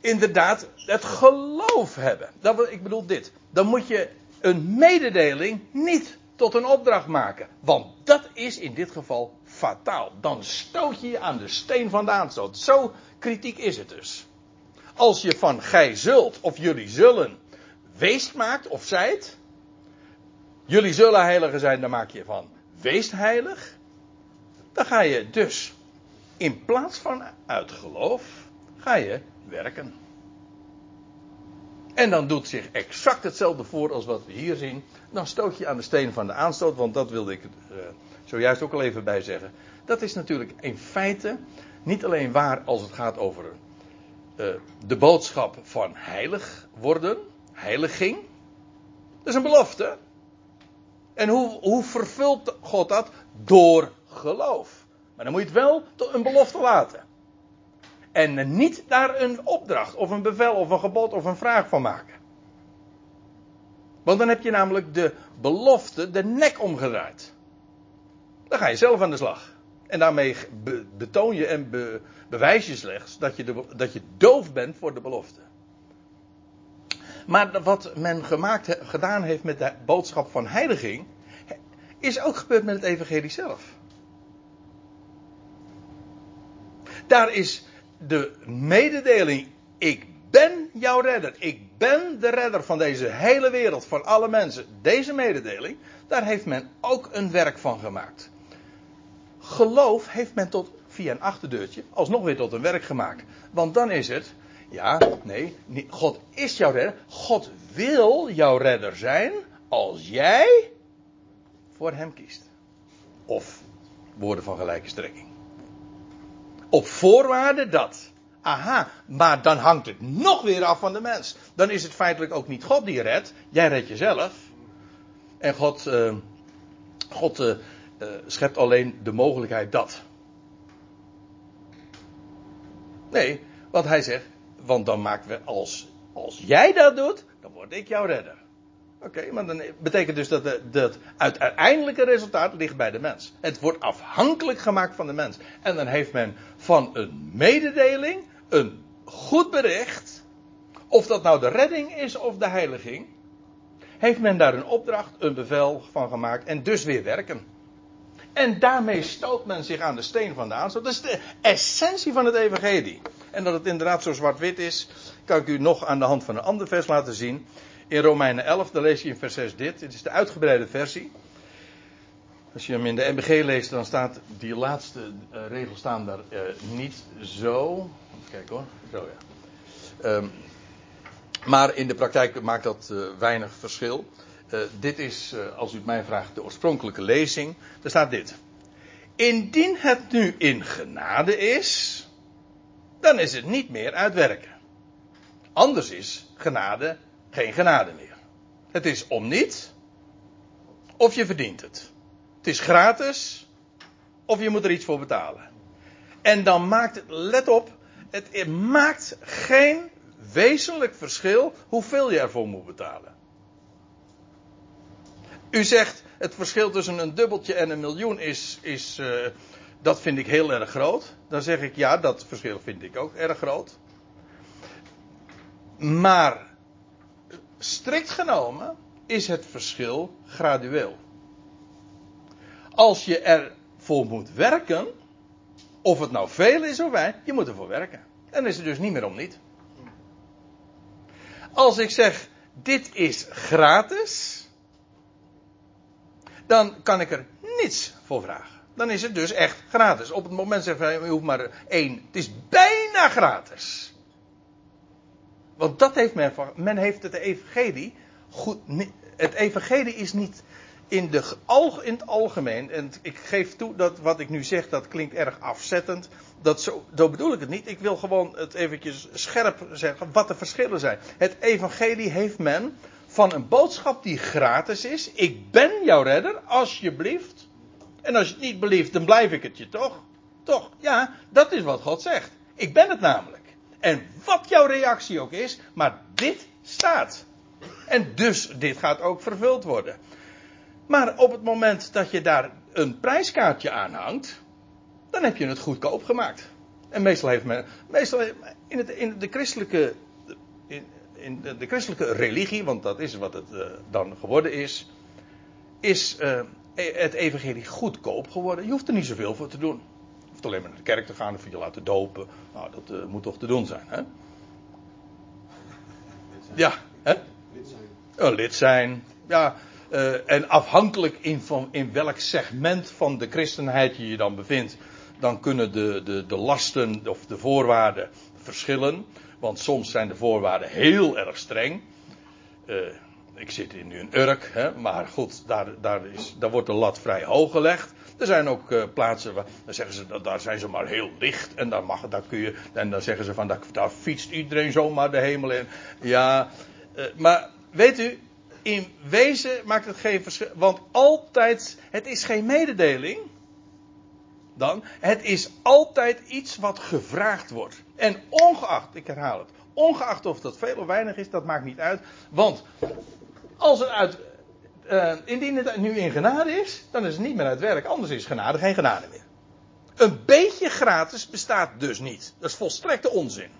inderdaad het geloof hebben. Dat, ik bedoel dit. Dan moet je een mededeling niet tot een opdracht maken. Want dat is in dit geval fataal. Dan stoot je je aan de steen van de aanstoot. Zo kritiek is het dus. Als je van gij zult of jullie zullen weest maakt of zijt. Jullie zullen heiligen zijn, dan maak je van weest heilig. Dan ga je dus in plaats van uit geloof, ga je werken. En dan doet zich exact hetzelfde voor als wat we hier zien. Dan stoot je aan de steen van de aanstoot, want dat wilde ik uh, zojuist ook al even bij zeggen. Dat is natuurlijk in feite niet alleen waar als het gaat over uh, de boodschap van heilig worden, heiliging. Dat is een belofte. En hoe, hoe vervult God dat? Door geloof. Maar dan moet je het wel tot een belofte laten. En niet daar een opdracht of een bevel of een gebod of een vraag van maken. Want dan heb je namelijk de belofte de nek omgedraaid. Dan ga je zelf aan de slag. En daarmee betoon je en bewijs je slechts dat je, de, dat je doof bent voor de belofte. Maar wat men gemaakt, gedaan heeft met de boodschap van heiliging, is ook gebeurd met het evangelie zelf. Daar is de mededeling, ik ben jouw redder, ik ben de redder van deze hele wereld, van alle mensen. Deze mededeling, daar heeft men ook een werk van gemaakt. geloof heeft men tot, via een achterdeurtje alsnog weer tot een werk gemaakt. Want dan is het, ja, nee, God is jouw redder. God wil jouw redder zijn als jij voor hem kiest. Of woorden van gelijke strekking. Op voorwaarde dat. Aha, maar dan hangt het nog weer af van de mens. Dan is het feitelijk ook niet God die redt. Jij redt jezelf. En God, uh, God uh, schept alleen de mogelijkheid dat. Nee, wat hij zegt. Want dan maken we als, als jij dat doet, dan word ik jouw redder. Oké, maar dan betekent dus dat, het uiteindelijke resultaat ligt bij de mens. Het wordt afhankelijk gemaakt van de mens. En dan heeft men van een mededeling een goed bericht. Of dat nou de redding is of de heiliging. Heeft men daar een opdracht, een bevel van gemaakt en dus weer werken. En daarmee stoot men zich aan de steen van de aanstoot. Dat is de essentie van het evangelie. En dat het inderdaad zo zwart-wit is, kan ik u nog aan de hand van een ander vers laten zien. In Romeinen 11, dan lees je in vers 6 dit. Dit is de uitgebreide versie. Als je hem in de MBG leest, dan staat die laatste uh, regels staan daar uh, niet zo. Kijk hoor, zo ja. Um, maar in de praktijk maakt dat uh, weinig verschil. dit is, als u het mij vraagt, de oorspronkelijke lezing. Daar staat dit. Indien het nu in genade is, dan is het niet meer uitwerken. Anders is genade geen genade meer. Het is om niet, of je verdient het. Het is gratis, of je moet er iets voor betalen. En dan maakt het, let op, het maakt geen wezenlijk verschil hoeveel je ervoor moet betalen. U zegt, het verschil tussen een dubbeltje en een miljoen is, is uh, dat vind ik heel erg groot. Dan zeg ik, ja, dat verschil vind ik ook erg groot. Maar strikt genomen is het verschil gradueel. Als je ervoor moet werken, of het nou veel is of weinig, je moet ervoor werken. En dan is het dus niet meer om niet. Als ik zeg, dit is gratis, dan kan ik er niets voor vragen. Dan is het dus echt gratis. Op het moment zeg je, je hoeft maar één. Het is bijna gratis. Want dat heeft men van. Men heeft het evangelie. Goed, het evangelie is niet in, de, in het algemeen. En ik geef toe dat wat ik nu zeg, dat klinkt erg afzettend. Dat zo, zo bedoel ik het niet. Ik wil gewoon het eventjes scherp zeggen wat de verschillen zijn. Het evangelie heeft men van een boodschap die gratis is. Ik ben jouw redder, alsjeblieft. En als je het niet belieft, dan blijf ik het je toch? Toch? Ja, dat is wat God zegt. Ik ben het namelijk. En wat jouw reactie ook is, maar dit staat. En dus dit gaat ook vervuld worden. Maar op het moment dat je daar een prijskaartje aan hangt, dan heb je het goedkoop gemaakt. En meestal heeft men, meestal in, het, in de christelijke, in, in de, christelijke religie, want dat is wat het uh, dan geworden is, is uh, het evangelie goedkoop geworden. Je hoeft er niet zoveel voor te doen hoeft alleen maar naar de kerk te gaan of je laten dopen. Nou, dat uh, moet toch te doen zijn, hè? Ja, hè? Lid zijn. Een lid zijn. Ja, uh, en afhankelijk in, van, in welk segment van de christenheid je je dan bevindt, dan kunnen de, de, de lasten of de voorwaarden verschillen. Want soms zijn de voorwaarden heel erg streng. Ik zit in nu een Urk, hè, maar goed, daar, daar, is, daar wordt de lat vrij hoog gelegd. Er zijn ook uh, plaatsen waar dan zeggen ze dat daar zijn ze maar heel licht en daar mag kun je en dan zeggen ze van daar, daar fietst iedereen zomaar de hemel in. Ja, uh, maar weet u, in wezen maakt het geen verschil, want altijd het is geen mededeling. Dan, het is altijd iets wat gevraagd wordt. En ongeacht, ik herhaal het, ongeacht of dat veel of weinig is, dat maakt niet uit. Want als het uit uh, indien het nu in genade is, dan is het niet meer uit werk. Anders is genade geen genade meer. Een beetje gratis bestaat dus niet. Dat is volstrekte onzin.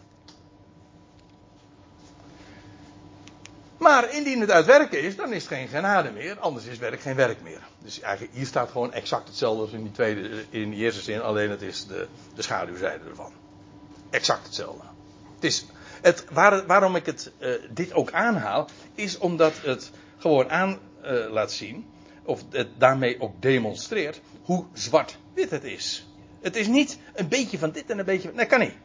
Maar indien het uit werken is, dan is het geen genade meer. Anders is werk geen werk meer. Dus eigenlijk hier staat gewoon exact hetzelfde als in die tweede, in eerste zin. Alleen het is de, de schaduwzijde ervan. Exact hetzelfde. Het is, het, waar, waarom ik het, uh, dit ook aanhaal, is omdat het gewoon aan uh, laat zien of het daarmee ook demonstreert, hoe zwart-wit het is. Het is niet een beetje van dit en een beetje van. Nee, kan niet.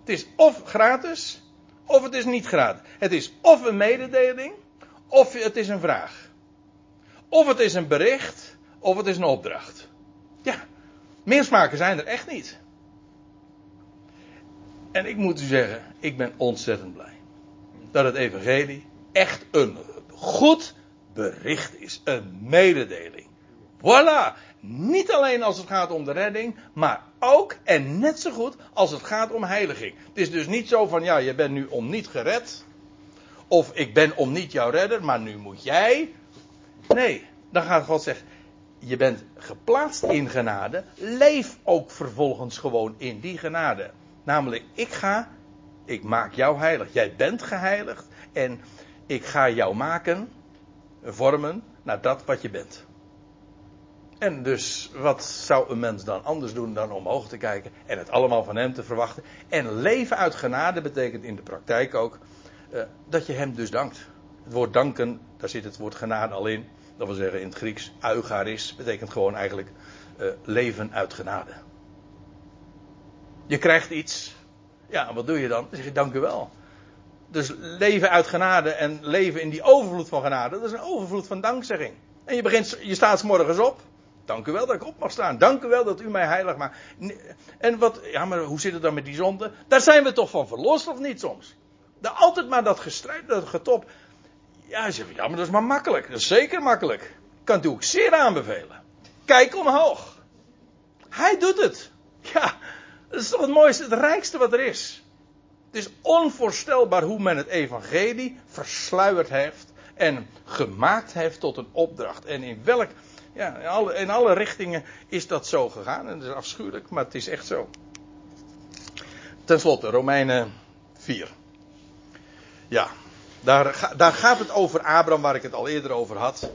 Het is of gratis, of het is niet gratis. Het is of een mededeling, of het is een vraag. Of het is een bericht, of het is een opdracht. Ja, meer smaken zijn er echt niet. En ik moet u zeggen, ik ben ontzettend blij. Dat het evangelie echt een goed bericht is. Een mededeling. Voilà. Niet alleen als het gaat om de redding, maar ook en net zo goed als het gaat om heiliging. Het is dus niet zo van, ja, je bent nu om niet gered. Of ik ben om niet jouw redder, maar nu moet jij. Nee, dan gaat God zeggen, je bent geplaatst in genade. Leef ook vervolgens gewoon in die genade. Namelijk, ik ga, ik maak jou heilig. Jij bent geheiligd en ik ga jou maken, vormen naar dat wat je bent. En dus, wat zou een mens dan anders doen dan omhoog te kijken en het allemaal van hem te verwachten? En leven uit genade betekent in de praktijk ook uh, dat je hem dus dankt. Het woord danken, daar zit het woord genade al in. Dat wil zeggen in het Grieks, eucharis, betekent gewoon eigenlijk uh, leven uit genade. Je krijgt iets. Ja, wat doe je dan? Dan zeg je dank u wel. Dus leven uit genade en leven in die overvloed van genade, dat is een overvloed van dankzegging. En je begint, je staat s morgens op. Dank u wel dat ik op mag staan. Dank u wel dat u mij heilig maakt. En wat, ja, maar hoe zit het dan met die zonde? Daar zijn we toch van verlost of niet soms? Daar altijd maar dat gestrijd, dat getop. Ja, zeg, ja, maar dat is maar makkelijk. Dat is zeker makkelijk. Kan het ook zeer aanbevelen. Kijk omhoog. Hij doet het. Ja, dat is toch het mooiste, het rijkste wat er is. Het is onvoorstelbaar hoe men het evangelie versluierd heeft en gemaakt heeft tot een opdracht. En in welk, ja, in alle, in alle richtingen is dat zo gegaan. En dat is afschuwelijk, maar het is echt zo. Ten slotte, Romeinen 4. Ja, daar, daar gaat het over Abraham, waar ik het al eerder over had.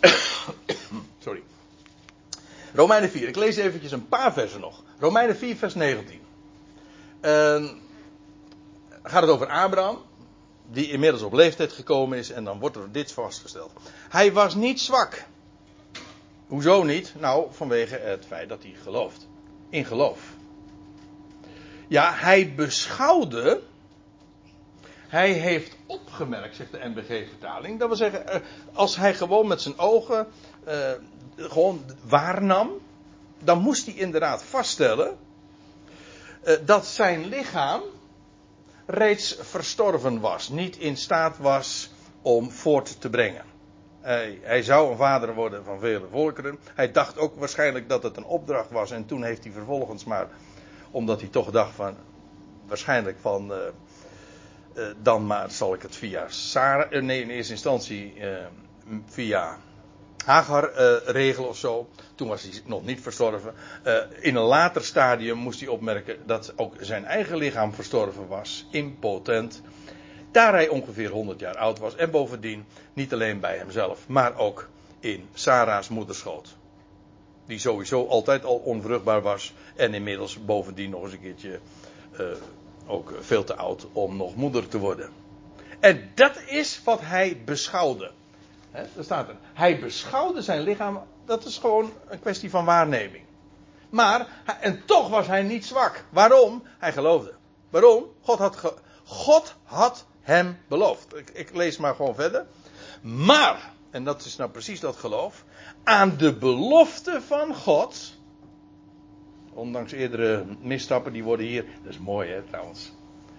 Sorry. Romeinen 4. Ik lees eventjes een paar versen nog. Romeinen 4, vers 19. Uh, gaat het over Abraham, die inmiddels op leeftijd gekomen is, en dan wordt er dit vastgesteld. Hij was niet zwak. Hoezo niet? Nou, vanwege het feit dat hij gelooft. In geloof. Ja, hij beschouwde. Hij heeft opgemerkt, zegt de NBG-vertaling. Dat wil zeggen, eh, als hij gewoon met zijn ogen uh, gewoon waarnam, dan moest hij inderdaad vaststellen dat zijn lichaam reeds verstorven was, niet in staat was om voort te brengen. Hij, hij, zou een vader worden van vele volkeren. Hij dacht ook waarschijnlijk dat het een opdracht was en toen heeft hij vervolgens maar, omdat hij toch dacht van, waarschijnlijk van, uh, uh, dan maar zal ik het via Sarah, nee in eerste instantie via Hagar uh, regel of zo. Toen was hij nog niet verstorven. Uh, in een later stadium moest hij opmerken dat ook zijn eigen lichaam verstorven was. Impotent. Daar hij ongeveer 100 jaar oud was. En bovendien niet alleen bij hemzelf, maar ook in Sarah's moederschoot. Die sowieso altijd al onvruchtbaar was. En inmiddels bovendien nog eens een keertje uh, ook veel te oud om nog moeder te worden. En dat is wat hij beschouwde. Daar staat er. Hij beschouwde zijn lichaam. Dat is gewoon een kwestie van waarneming. Maar, en toch was hij niet zwak. Waarom? Hij geloofde. Waarom? God had, God had hem beloofd. Ik, ik lees maar gewoon verder. Maar, en dat is nou precies dat geloof. Aan de belofte van God. Ondanks eerdere misstappen, die worden hier. Dat is mooi hè trouwens.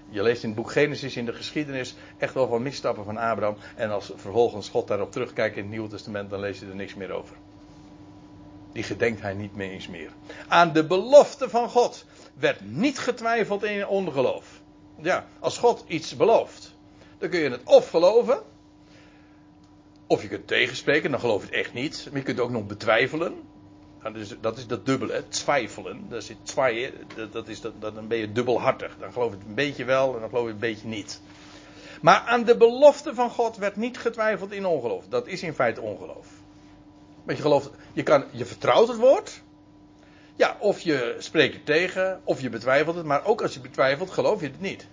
Je leest in het boek Genesis in de geschiedenis echt wel van misstappen van Abraham. En als vervolgens God daarop terugkijkt in het Nieuwe Testament, dan lees je er niks meer over. Die gedenkt hij niet meer eens meer. Aan de belofte van God werd niet getwijfeld in ongeloof. Ja, als God iets belooft, dan kun je het of geloven, of je kunt tegenspreken, dan geloof je het echt niet. Maar je kunt ook nog betwijfelen. Dat is, dat is dat dubbele, twijfelen. Dat, zit twee, dat, is dat, dan ben je dubbelhartig. Dan geloof je het een beetje wel en dan geloof je het een beetje niet. Maar aan de belofte van God werd niet getwijfeld in ongeloof. Dat is in feite ongeloof. Want je gelooft, je, kan, je vertrouwt het woord. Ja, of je spreekt er tegen, of je betwijfelt het. Maar ook als je betwijfelt, geloof je het niet.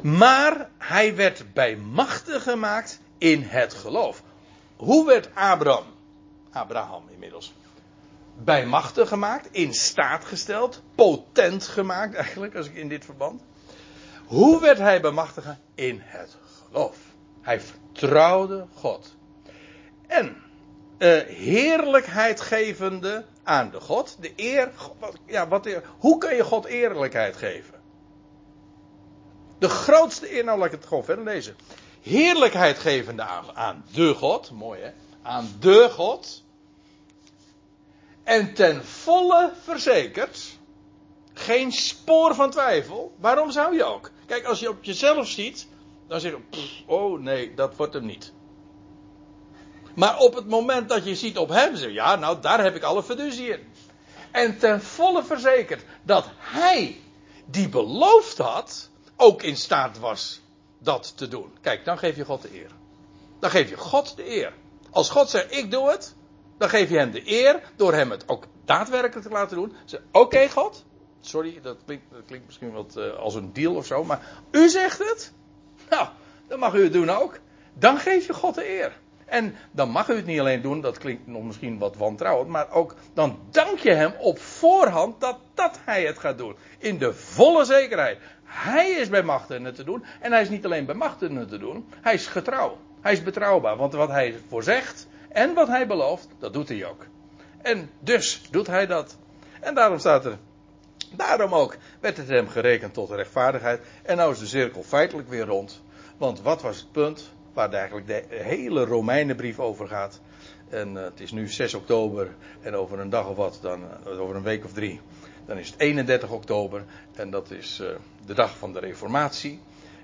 Maar hij werd bij machten gemaakt in het geloof. Hoe werd Abraham, Abraham inmiddels, bij machten gemaakt, in staat gesteld, potent gemaakt eigenlijk, als ik in dit verband. Hoe werd hij bemachtigen? In het geloof. Hij vertrouwde God. En uh, heerlijkheid gevende aan de God. De eer, ja, wat, hoe kun je God eerlijkheid geven? De grootste eer, nou laat ik het gewoon verder lezen. Heerlijkheid gevende aan de God, mooi hè, aan de God. En ten volle verzekerd, geen spoor van twijfel. Waarom zou je ook? Kijk, als je op jezelf ziet, dan zeg je, oh nee, dat wordt hem niet. Maar op het moment dat je ziet op hem, zeg je, ja, nou daar heb ik alle fiducie in. En ten volle verzekerd dat hij die beloofd had, ook in staat was dat te doen. Kijk, dan geef je God de eer. Dan geef je God de eer. Als God zegt, ik doe het, dan geef je hem de eer door hem het ook daadwerkelijk te laten doen. Oké God, sorry, dat klinkt, dat klinkt misschien wat uh, als een deal of zo, maar u zegt het, nou, dan mag u het doen ook. Dan geef je God de eer. En dan mag u het niet alleen doen, dat klinkt nog misschien wat wantrouwend, maar ook dan dank je hem op voorhand dat, dat hij het gaat doen. In de volle zekerheid. Hij is bij machten het te doen. En hij is niet alleen bij machten het te doen, hij is getrouw. Hij is betrouwbaar, want wat hij voor zegt en wat hij belooft, dat doet hij ook. En dus doet hij dat. En daarom staat er, daarom ook, werd het hem gerekend tot rechtvaardigheid. En nou is de cirkel feitelijk weer rond. Want wat was het punt? waar eigenlijk de hele Romeinenbrief over gaat. En uh, het is nu 6 oktober en over een dag of wat, dan, uh, over een week of drie, dan is het 31 oktober en dat is uh, de dag van de Reformatie.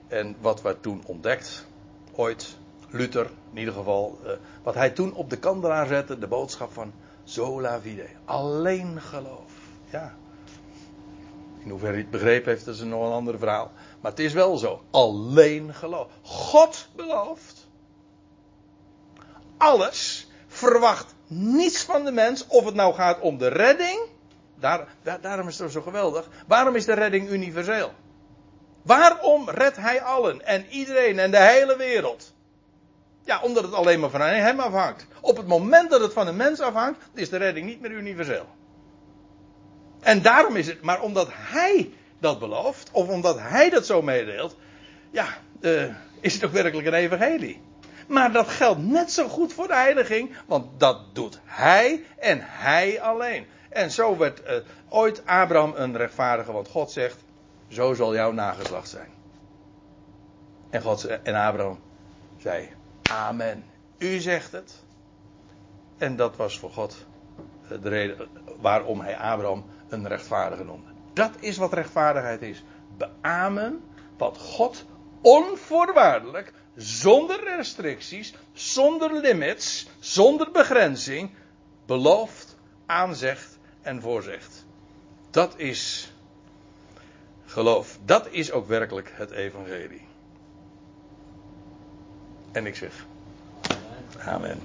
En wat werd toen ontdekt, ooit, Luther in ieder geval, wat hij toen op de kandelaar zette, de boodschap van sola fide, alleen geloof. Ja. In hoeverre hij het begrepen heeft, dat is nog een ander verhaal. Maar het is wel zo. Alleen geloof. God belooft. Alles. Verwacht niets van de mens. Of het nou gaat om de redding. Daar, daarom is het zo geweldig. Waarom is de redding universeel? Waarom redt hij allen en iedereen en de hele wereld? Ja, omdat het alleen maar van hem afhangt. Op het moment dat het van een mens afhangt, is de redding niet meer universeel. En daarom is het, maar omdat hij dat belooft, of omdat hij dat zo meedeelt, ja, uh, is het ook werkelijk een evangelie. Maar dat geldt net zo goed voor de heiliging, want dat doet hij en hij alleen. En zo werd uh, ooit Abraham een rechtvaardige, want God zegt, zo zal jouw nageslacht zijn. En, God, en Abraham zei, amen. U zegt het. En dat was voor God eh, de reden waarom hij Abraham een rechtvaardige noemde. Dat is wat rechtvaardigheid is. Beamen wat God onvoorwaardelijk, zonder restricties, zonder limits, zonder begrenzing, belooft, aanzegt en voorzegt. Dat is geloof. Dat is ook werkelijk het evangelie. En ik zeg. Amen.